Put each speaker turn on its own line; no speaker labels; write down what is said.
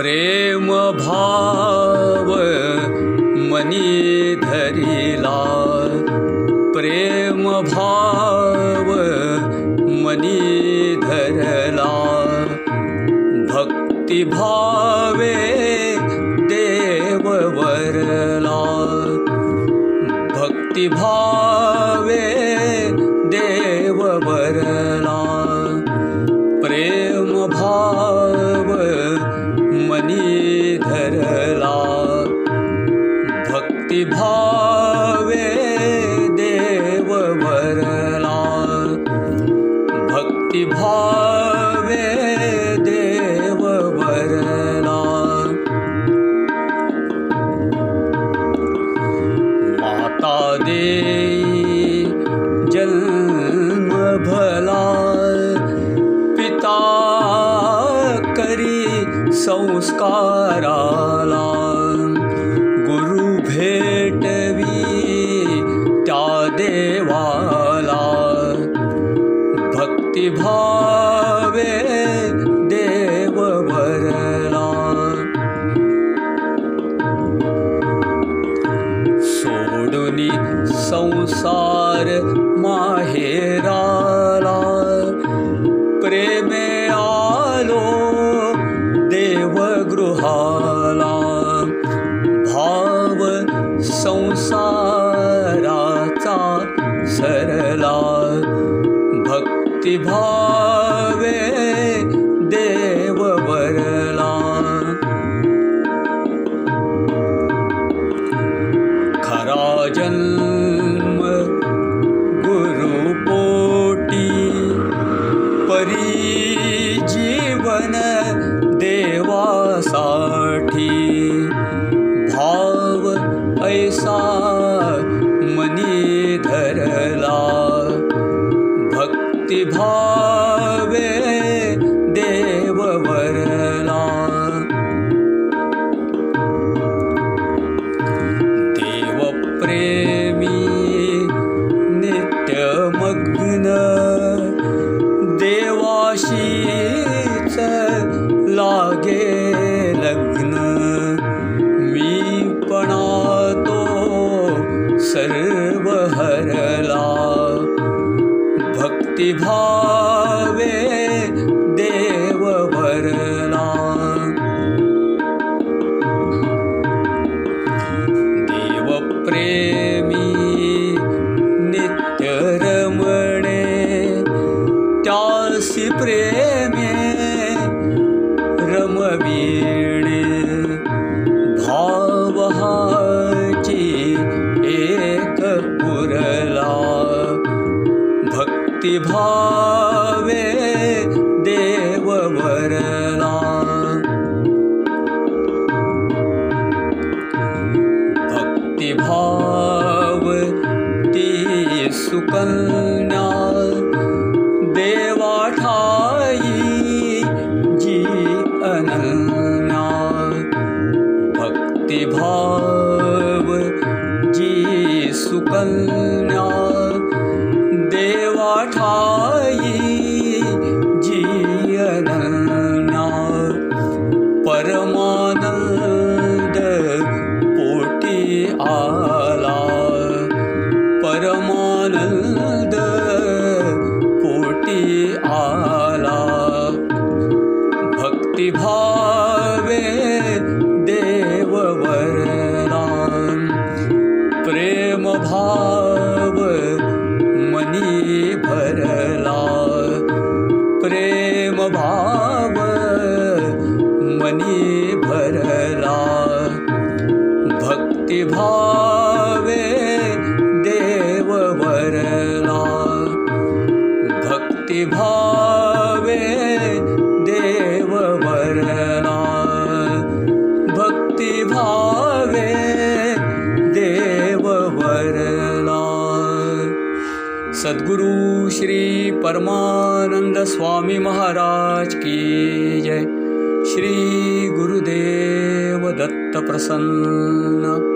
प्रेम भाव मनी धरिला प्रेम भाव मनी धरला भक्ति भावे देव वरला भक्ति भावे देव वरला। भक्ति भावे देव वरला। माता दे जन्म भला। पिता करी संस्काराला। गुरु भेटवी भावे देव वरला सोडुनी संसार माहेराला प्रेमे आलो देवगृहाला ভয় एक पुरला। भक्ति भावे देव वरला। भक्ति भाव सुकन्या सुकन्या। देवा ठाई जी भाव मनी भरला। भक्ति परमानंद स्वामी महाराज की जय। श्री गुरुदेव दत्त प्रसन्न